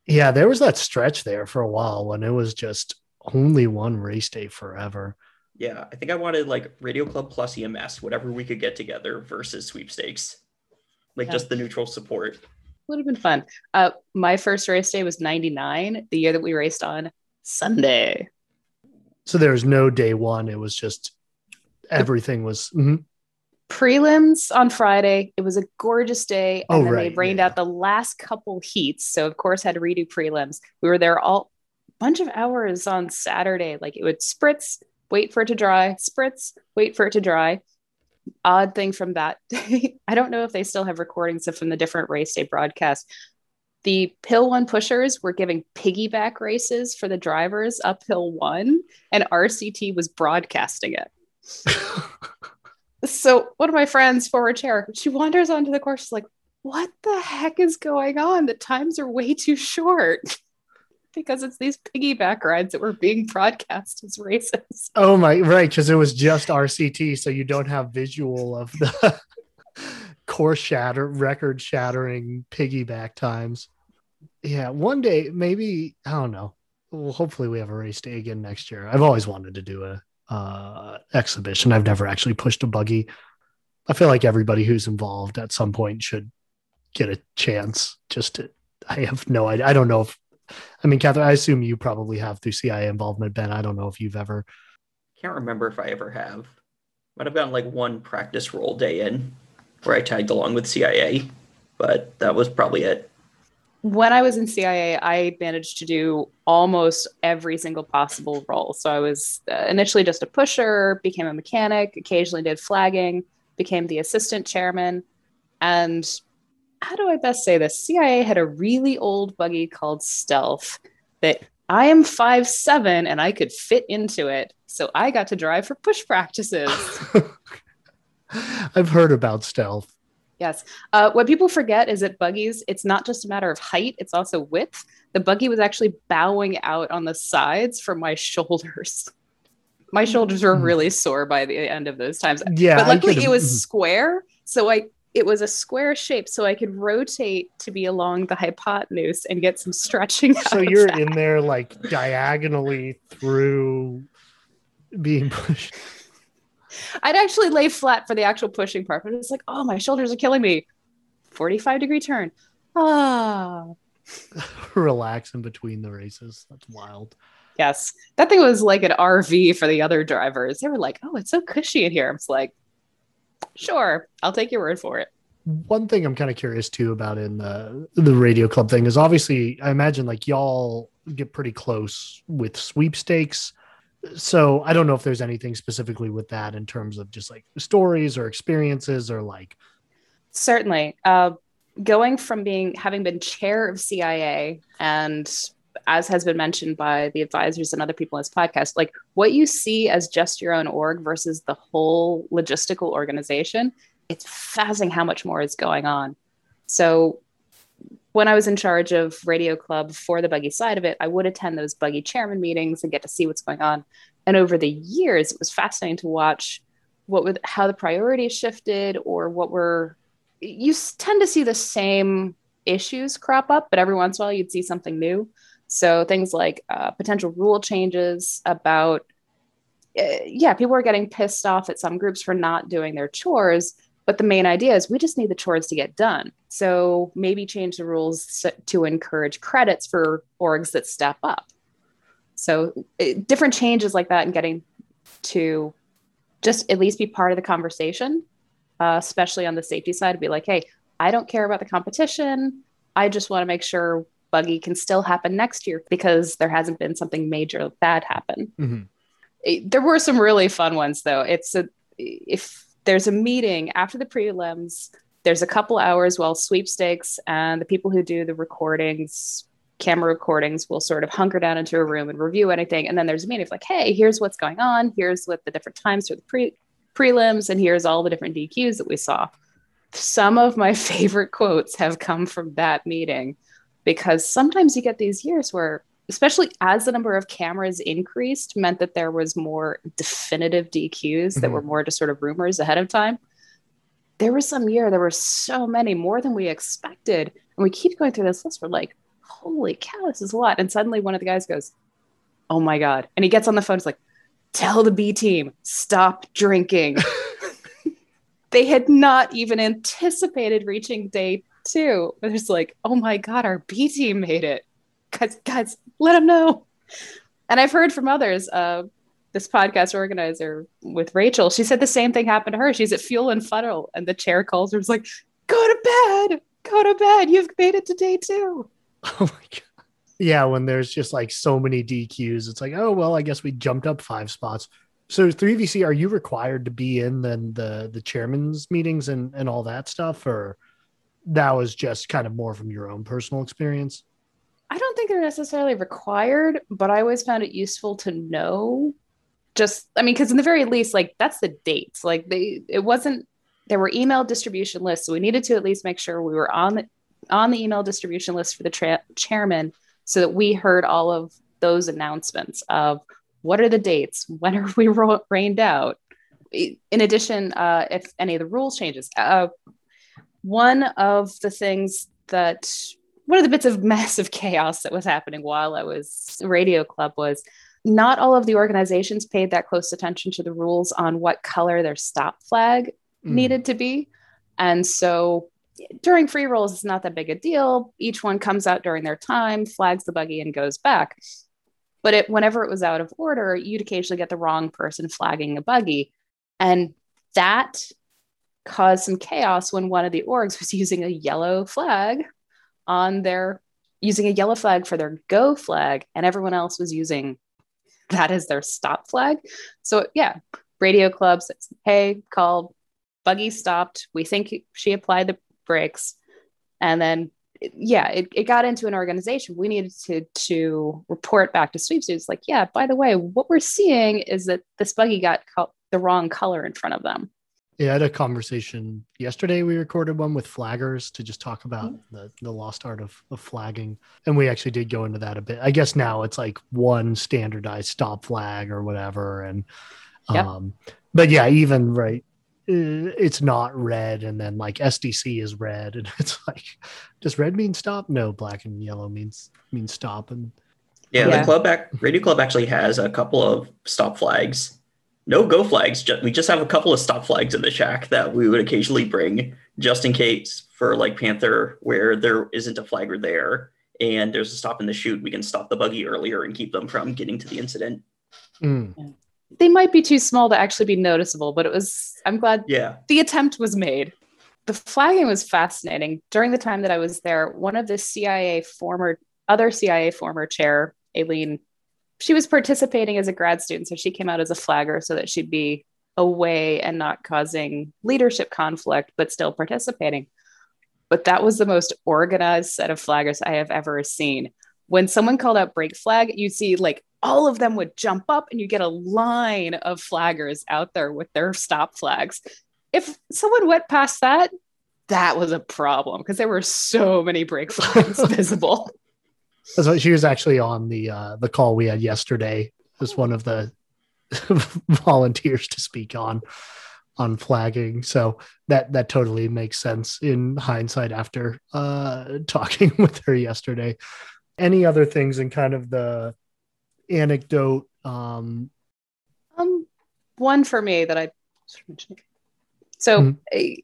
Yeah, there was that stretch there for a while when it was just only one race day forever. Yeah, I think I wanted like Radio Club plus EMS, whatever we could get together versus sweepstakes, like Yeah. just the neutral support. Would have been fun. Uh, my first race day was 99, the year that we raced on Sunday. So there was no day one. It was just everything was. mhm. Prelims on Friday. It was a gorgeous day. And Oh, then right, they rained yeah. out the last couple heats. So, of course, had to redo prelims. We were there all bunch of hours on Saturday. Like it would spritz, wait for it to dry, spritz, wait for it to dry. Odd thing from that day, I don't know if they still have recordings of from the different race day broadcasts. The Hill One pushers were giving piggyback races for the drivers uphill one, and RCT was broadcasting it. So one of my friends, forward chair, she wanders onto the course. She's like, "What the heck is going on? The times are way too short." because it's these piggyback rides that were being broadcast as races. Oh my right, because it was just RCT, so you don't have visual of the course shatter record shattering piggyback times. Yeah, one day maybe I don't know. Well, hopefully we have a race day again next year. I've always wanted to do a uh, exhibition. I've never actually pushed a buggy. I feel like everybody who's involved at some point should get a chance. Just to, I have no idea. I don't know if. I mean, Catherine, I assume you probably have through CIA involvement, Ben. I don't know if you've ever Can't remember if I ever have. Might have gotten like one practice roll day in where I tagged along with CIA, but that was probably it. When I was in CIA, I managed to do almost every single possible role. So I was uh, initially just a pusher, became a mechanic, occasionally did flagging, became the assistant chairman. And how do I best say this? CIA had a really old buggy called Stealth that I am five seven and I could fit into it. So I got to drive for push practices. I've heard about stealth. Yes. Uh, what people forget is that buggies, it's not just a matter of height, it's also width. The buggy was actually bowing out on the sides from my shoulders. My shoulders were Mm. really sore by the end of those times. Yeah, but luckily it was mhm. square. So I it was a square shape so I could rotate to be along the hypotenuse and get some stretching. So you're in there like diagonally through being pushed. I'd actually lay flat for the actual pushing part, but it's like, oh, my shoulders are killing me. 45 degree turn. Ah. relax in between the races. That's wild. Yes. That thing was like an RV for the other drivers. They were like, oh, it's so cushy in here. I was like, sure, I'll take your word for it. One thing I'm kind of curious too about in the the radio club thing is obviously I imagine like y'all get pretty close with sweepstakes. So I don't know if there's anything specifically with that in terms of just like stories or experiences or like Certainly. Uh, going from being having been chair of CIA and as has been mentioned by the advisors and other people in this podcast, like what you see as just your own org versus the whole logistical organization, it's fascinating how much more is going on. So when I was in charge of Radio Club for the buggy side of it, I would attend those buggy chairman meetings and get to see what's going on. And over the years, it was fascinating to watch what would how the priorities shifted or what were you tend to see the same issues crop up, but every once in a while you'd see something new. So things like uh, potential rule changes about, uh, yeah, people are getting pissed off at some groups for not doing their chores. But the main idea is we just need the chores to get done. So maybe change the rules to encourage credits for orgs that step up. So uh, different changes like that and getting to just at least be part of the conversation, uh, especially on the safety side, be like, hey, I don't care about the competition. I just want to make sure buggy can still happen next year because there hasn't been something major bad happen. Mm-hmm. It, there were some really fun ones though. It's a if there's a meeting after the prelims, there's a couple hours while sweepstakes and the people who do the recordings, camera recordings, will sort of hunker down into a room and review anything. And then there's a meeting of like, hey, here's what's going on. Here's what the different times for the pre prelims, and here's all the different DQs that we saw some of my favorite quotes have come from that meeting because sometimes you get these years where especially as the number of cameras increased meant that there was more definitive dqs mm-hmm. that were more just sort of rumors ahead of time. There was some year there were so many more than we expected. And we keep going through this list we're like holy cow this is a lot. And suddenly one of the guys goes oh my god. And he gets on the phone he's like tell the b team stop drinking. They had not even anticipated reaching day two. But it's like, oh my God, our B team made it. Guys, guys, let them know. And I've heard from others, uh, this podcast organizer with Rachel, she said the same thing happened to her. She's at Fuel and Funnel, and the chair calls her, was like, go to bed, go to bed. You've made it to day two. Oh my God. Yeah, when there's just like so many DQs, it's like, oh, well, I guess we jumped up five spots. So 3VC, are you required to be in then the the chairman's meetings and and all that stuff, or that was just kind of more from your own personal experience? I don't think they're necessarily required, but I always found it useful to know. Just, I mean, because in the very least, like that's the dates. Like they, it wasn't. There were email distribution lists, so we needed to at least make sure we were on the on the email distribution list for the tra- chairman, so that we heard all of those announcements of what are the dates? When are we ro- rained out? In addition, uh, if any of the rules changes, uh, one of the things that one of the bits of massive chaos that was happening while I was Radio Club was not all of the organizations paid that close attention to the rules on what color their stop flag mm. needed to be. And so during free rolls, it's not that big a deal. Each one comes out during their time, flags the buggy, and goes back. But it, whenever it was out of order, you'd occasionally get the wrong person flagging a buggy. And that caused some chaos when one of the orgs was using a yellow flag on their using a yellow flag for their go flag and everyone else was using that as their stop flag so yeah radio club says hey call buggy stopped we think she applied the brakes and then yeah, it, it got into an organization. We needed to to report back to sweep students like, yeah, by the way, what we're seeing is that this buggy got the wrong color in front of them. Yeah, I had a conversation yesterday. We recorded one with flaggers to just talk about mm-hmm. the, the lost art of, of flagging. And we actually did go into that a bit. I guess now it's like one standardized stop flag or whatever. And yep. um, but yeah, even right it's not red and then like SDC is red and it's like does red mean stop? No, black and yellow means means stop and yeah, yeah. the club back Radio Club actually has a couple of stop flags. No go flags. Just, we just have a couple of stop flags in the shack that we would occasionally bring just in case for like Panther where there isn't a flagger there and there's a stop in the chute. We can stop the buggy earlier and keep them from getting to the incident. Mm they might be too small to actually be noticeable, but it was, I'm glad yeah. the attempt was made. The flagging was fascinating. During the time that I was there, one of the CIA former, other CIA former chair, Aileen, she was participating as a grad student. So she came out as a flagger so that she'd be away and not causing leadership conflict, but still participating. But that was the most organized set of flaggers I have ever seen. when someone called out brake flag, you see like all of them would jump up and you get a line of flaggers out there with their stop flags. If someone went past that, that was a problem because there were so many brake flags visible. So she was actually on the uh, the call we had yesterday as one of the volunteers to speak on on flagging. So that that totally makes sense in hindsight after uh, talking with her yesterday. Any other things in kind of the anecdote? Um, um one for me that I so. Mm-hmm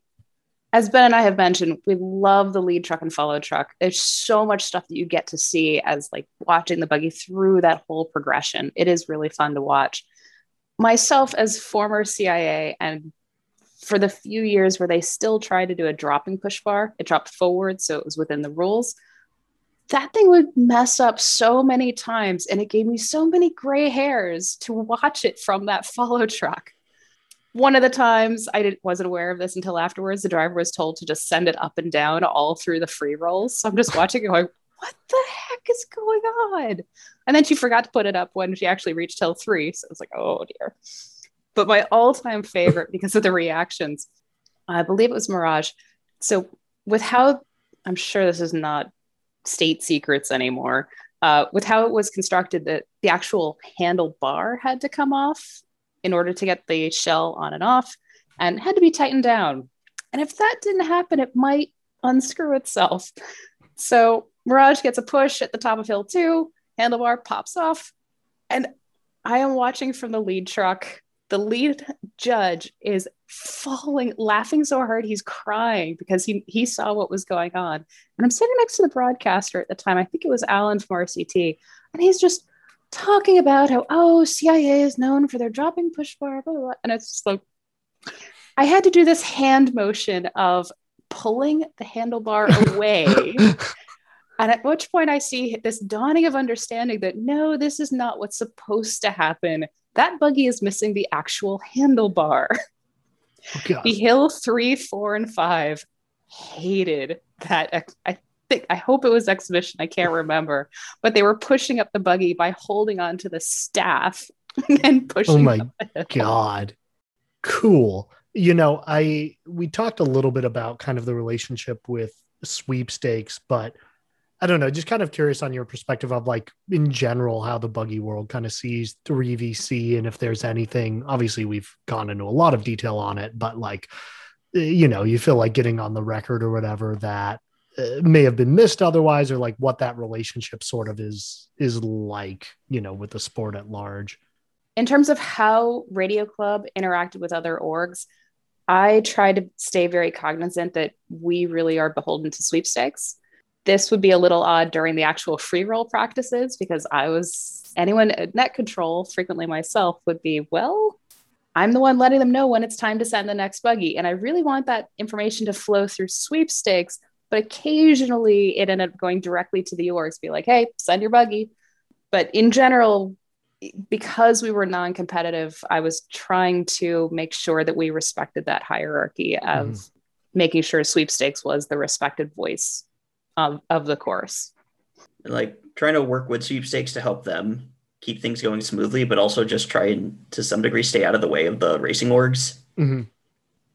as Ben and I have mentioned, we love the lead truck and follow truck. There's so much stuff that you get to see as like watching the buggy through that whole progression. It is really fun to watch. Myself, as former CIA, and for the few years where they still tried to do a dropping push bar, it dropped forward, so it was within the rules. That thing would mess up so many times, and it gave me so many gray hairs to watch it from that follow truck one of the times I didn't wasn't aware of this until afterwards. The driver was told to just send it up and down all through the free rolls. So I'm just watching it going, what the heck is going on? And then she forgot to put it up when she actually reached hill three. So I was like, oh dear. But my all-time favorite because of the reactions, I believe it was Mirage. So with how I'm sure this is not state secrets anymore. Uh, with how it was constructed, that the actual handlebar had to come off in order to get the shell on and off and had to be tightened down. And if that didn't happen, it might unscrew itself. So Mirage gets a push at the top of hill two, handlebar pops off, and I am watching from the lead truck. The lead judge is falling, laughing so hard he's crying because he he saw what was going on. And I'm sitting next to the broadcaster at the time. I think it was Alan from RCT, and he's just talking about how oh CIA is known for their dropping push bar, blah, blah, blah. and it's just like I had to do this hand motion of pulling the handlebar away. and at which point I see this dawning of understanding that no, this is not what's supposed to happen. That buggy is missing the actual handlebar. Oh, the hill three, four, and five hated that. I think I hope it was exhibition. I can't remember, but they were pushing up the buggy by holding on to the staff and pushing. Oh my god, cool. You know, I we talked a little bit about kind of the relationship with sweepstakes, but I don't know, just kind of curious on your perspective of like in general how the buggy world kind of sees 3VC and if there's anything. Obviously, we've gone into a lot of detail on it, but like eh, you know, you feel like getting on the record or whatever that Uh, may have been missed otherwise or like what that relationship sort of is is like you know with the sport at large in terms of how radio club interacted with other orgs i try to stay very cognizant that we really are beholden to sweepstakes this would be a little odd during the actual free roll practices because i was anyone at net control frequently myself would be well I'm the one letting them know when it's time to send the next buggy. And I really want that information to flow through sweepstakes but occasionally it ended up going directly to the orgs, be like, hey, send your buggy. But in general, because we were non-competitive, I was trying to make sure that we respected that hierarchy of mm. making sure sweepstakes was the respected voice of, of the course. Like trying to work with sweepstakes to help them keep things going smoothly, but also just try and to some degree stay out of the way of the racing orgs. Mm-hmm.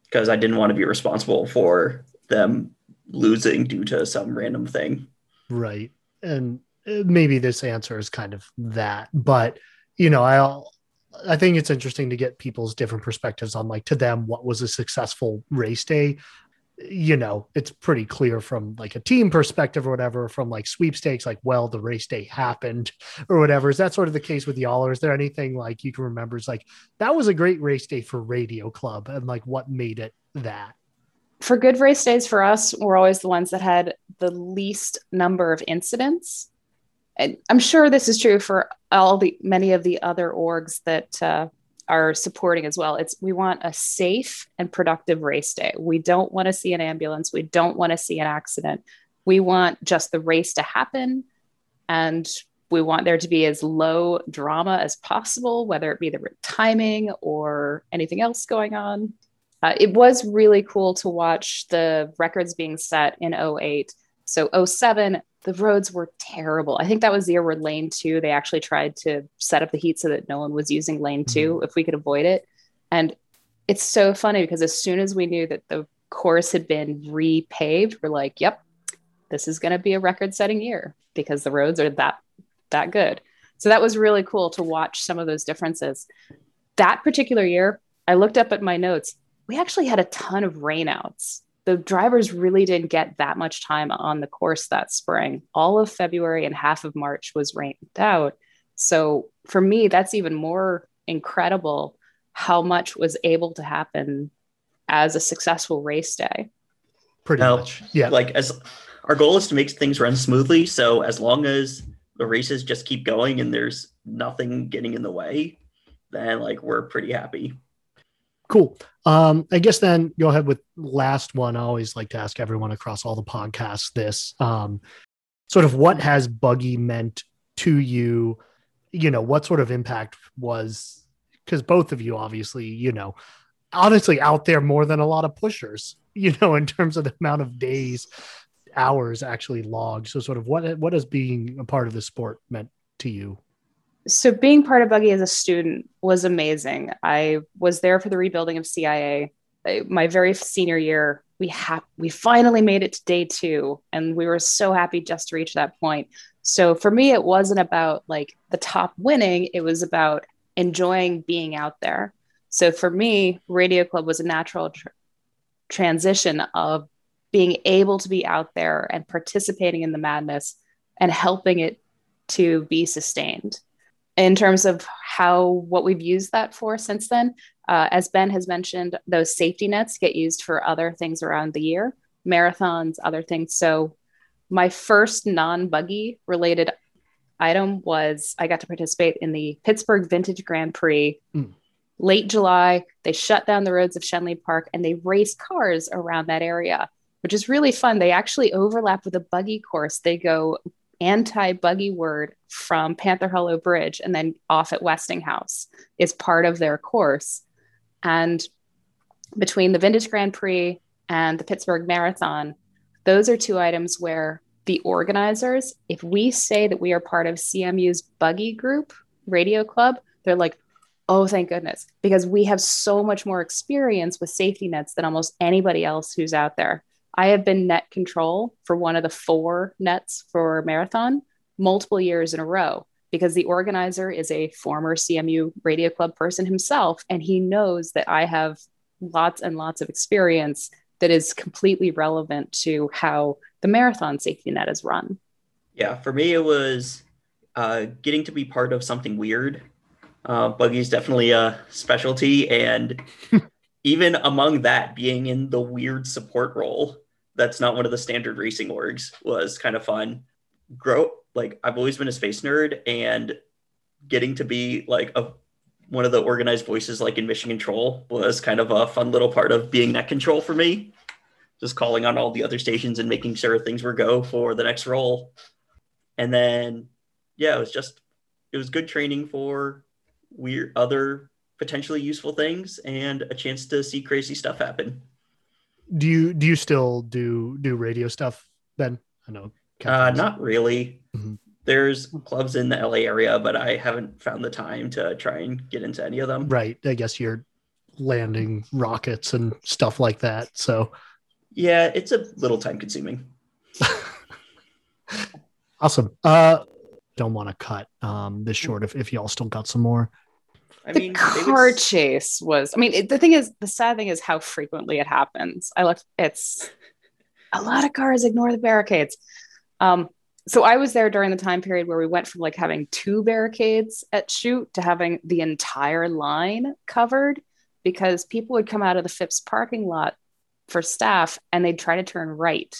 Because I didn't want to be responsible for them losing due to some random thing. Right. And uh, maybe this answer is kind of that, but you know, I'll I think it's interesting to get people's different perspectives on like to them what was a successful race day. You know, it's pretty clear from like a team perspective or whatever, from like sweepstakes, like, well, the race day happened or whatever. Is that sort of the case with y'all? Or is there anything like you can remember? It's like that was a great race day for Radio Club and like what made it that? For good race days for us, we're always the ones that had the least number of incidents. And I'm sure this is true for all the many of the other orgs that uh, are supporting as well. It's we want a safe and productive race day. We don't want to see an ambulance. We don't want to see an accident. We want just the race to happen, and we want there to be as low drama as possible, whether it be the timing or anything else going on. Uh, it was really cool to watch the records being set in 08 So 07, the roads were terrible. I think that was the year where lane two, they actually tried to set up the heat so that no one was using lane 2 Mhm. if we could avoid it. And it's so funny because as soon as we knew that the course had been repaved, we're like, yep, this is going to be a record setting year because the roads are that that good. So that was really cool to watch some of those differences. That particular year, I looked up at my notes. We actually had a ton of rainouts. The drivers really didn't get that much time on the course that spring. All of February and half of March was rained out. So for me, that's even more incredible how much was able to happen as a successful race day. Pretty Now, much. Yeah. Like as our goal is to make things run smoothly. So as long as the races just keep going and there's nothing getting in the way, then like we're pretty happy. Cool. Um, I guess then go ahead with last one. I always like to ask everyone across all the podcasts this. Um, sort of what has Buggy meant to you? You know, what sort of impact was because both of you obviously, you know, honestly out there more than a lot of pushers, you know, in terms of the amount of days, hours actually logged. So sort of what what has being a part of the sport meant to you? So being part of buggy as a student was amazing. I was there for the rebuilding of cia my very senior year we have we finally made it to day two and we were so happy just to reach that point. So for me it wasn't about like the top winning. It was about enjoying being out there. So for me radio club was a natural tr- transition of being able to be out there and participating in the madness and helping it to be sustained in terms of how what we've used that for since then. Uh, as ben has mentioned those safety nets get used for other things around the year marathons other things. So my first non-buggy related item was i got to participate in the pittsburgh vintage grand prix. Mm. late july they shut down the roads of schenley park and they race cars around that area which is really fun. They actually overlap with a buggy course. They go anti buggy word from Panther Hollow Bridge and then off at Westinghouse is part of their course. And between the Vintage Grand Prix and the Pittsburgh Marathon, those are two items where the organizers, if we say that we are part of CMU's buggy group, radio club, they're like, oh, thank goodness, because we have so much more experience with safety nets than almost anybody else who's out there. I have been net control for one of the four nets for marathon multiple years in a row because the organizer is a former CMU radio club person himself. And he knows that I have lots and lots of experience that is completely relevant to how the marathon safety net is run. Yeah, for me, it was uh, getting to be part of something weird. Uh, Buggy is definitely a specialty, and even among that, being in the weird support role that's not one of the standard racing orgs was kind of fun. Grow like I've always been a space nerd, and getting to be like a one of the organized voices, like in Mission Control, was kind of a fun little part of being net control for me. Just calling on all the other stations and making sure things were go for the next roll. And then, yeah, it was just it was good training for weird other potentially useful things and a chance to see crazy stuff happen. Do you do you still do do radio stuff, Ben? I know. Uh, not really. Mhm. There's clubs in the LA area, but I haven't found the time to try and get into any of them. right. I guess you're landing rockets and stuff like that. So Yeah, it's a little time consuming. awesome. Uh don't want to cut um this short if, if y'all still got some more. I the mean, car would- chase was, I mean, it, the thing is, the sad thing is how frequently it happens. I looked, it's a lot of cars ignore the barricades. Um, so I was there during the time period where we went from like having two barricades at chute to having the entire line covered because people would come out of the Phipps parking lot for staff and they'd try to turn right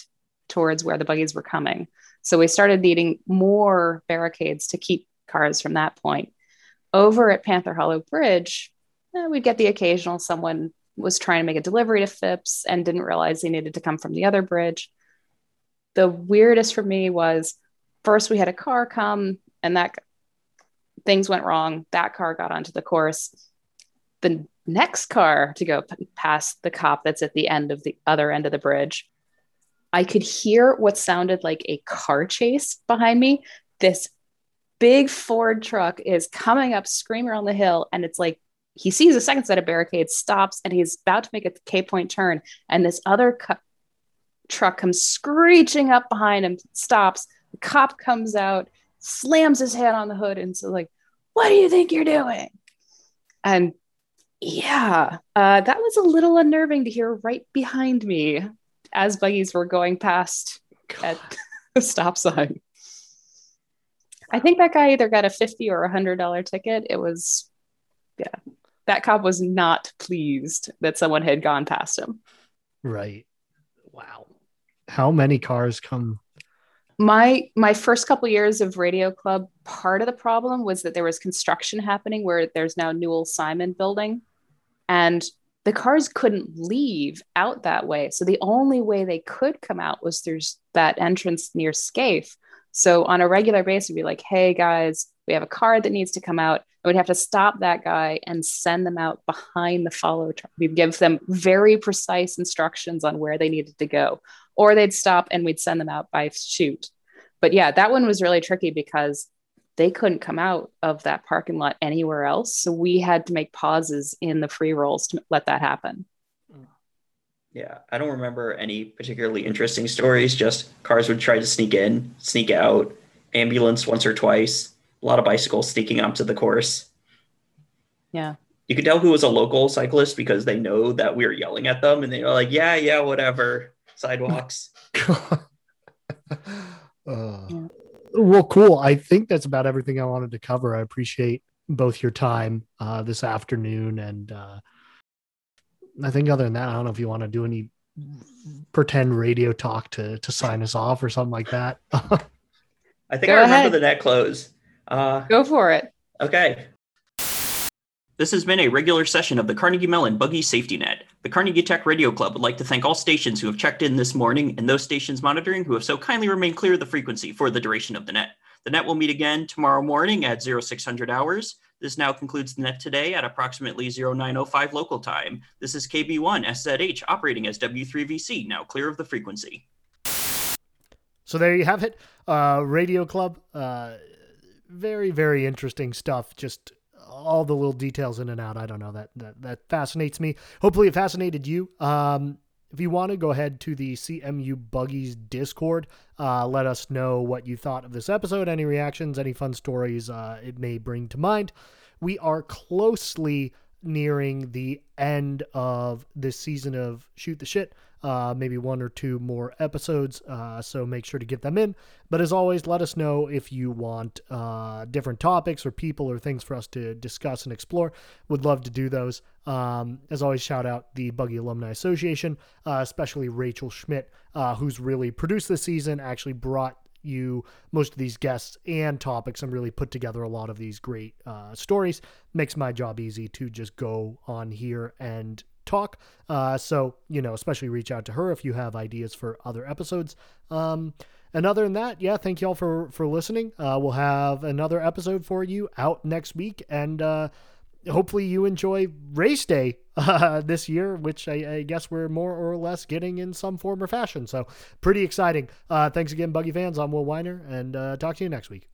towards where the buggies were coming. So we started needing more barricades to keep cars from that point. Over at Panther Hollow Bridge, eh, we'd get the occasional someone was trying to make a delivery to Phipps and didn't realize they needed to come from the other bridge. The weirdest for me was first we had a car come and that things went wrong. That car got onto the course. The next car to go p- past the cop that's at the end of the other end of the bridge I could hear what sounded like a car chase behind me. This big Ford truck is coming up screaming around the hill, and it's like he sees a second set of barricades, stops, and he's about to make a K point turn, and this other cu- truck comes screeching up behind him, stops. The cop comes out, slams his head on the hood, and so like, "What do you think you're doing?" And yeah, uh, that was a little unnerving to hear right behind me as buggies were going past at the stop sign. I think that guy either got a fifty or a hundred dollar ticket. It was, yeah, that cop was not pleased that someone had gone past him. Right. Wow. How many cars come? My my first couple years of Radio Club, part of the problem was that there was construction happening where there's now Newell Simon building, and the cars couldn't leave out that way. So the only way they could come out was through that entrance near Scaife. So on a regular basis, we'd be like, hey guys, we have a car that needs to come out. And we'd have to stop that guy and send them out behind the follow truck. We'd give them very precise instructions on where they needed to go. Or they'd stop and we'd send them out by chute. But yeah, that one was really tricky because they couldn't come out of that parking lot anywhere else. So we had to make pauses in the free rolls to let that happen. Yeah, I don't remember any particularly interesting stories. Just cars would try to sneak in, sneak out, ambulance once or twice, a lot of bicycles sneaking onto the course. Yeah. You could tell who was a local cyclist because they know that we were yelling at them and they were like, yeah, yeah, whatever. Sidewalks. uh, yeah. Well, cool. I think that's about everything I wanted to cover. I appreciate both your time uh, this afternoon and uh, I think other than that, I don't know if you want to do any pretend radio talk to to sign us off or something like that. I think Go I remember ahead. the net close. Uh, Go for it. Okay. This has been a regular session of the Carnegie Mellon Buggy Safety Net. The Carnegie Tech Radio Club would like to thank all stations who have checked in this morning and those stations monitoring who have so kindly remained clear of the frequency for the duration of the net. The net will meet again tomorrow morning at 0600 hours. This now concludes the net today at approximately 0905 local time. This is KB1 SZH operating as W3VC, now clear of the frequency. So there you have it. Uh, Radio Club. Uh, very, very interesting stuff. Just all the little details in and out. I don't know. That that, that fascinates me. Hopefully it fascinated you. Um, if you want to go ahead to the CMU Buggies Discord, uh, let us know what you thought of this episode, any reactions, any fun stories uh, it may bring to mind. We are closely nearing the end of this season of Shoot the Shit uh, maybe one or two more episodes. Uh, so make sure to get them in. But as always, let us know if you want uh, different topics or people or things for us to discuss and explore. Would love to do those. Um, as always, shout out the Buggy Alumni Association, uh, especially Rachel Schmidt, uh, who's really produced this season, actually brought you most of these guests and topics and really put together a lot of these great uh, stories. Makes my job easy to just go on here and talk. Uh, so, you know, especially reach out to her if you have ideas for other episodes. Um, and other than that, yeah, thank you all for for listening. Uh, we'll have another episode for you out next week, and uh, hopefully you enjoy race day uh, this year, which I, I, guess we're more or less getting in some form or fashion. So pretty exciting. Uh, thanks again, Buggy fans. I'm Will Weiner, and uh, talk to you next week.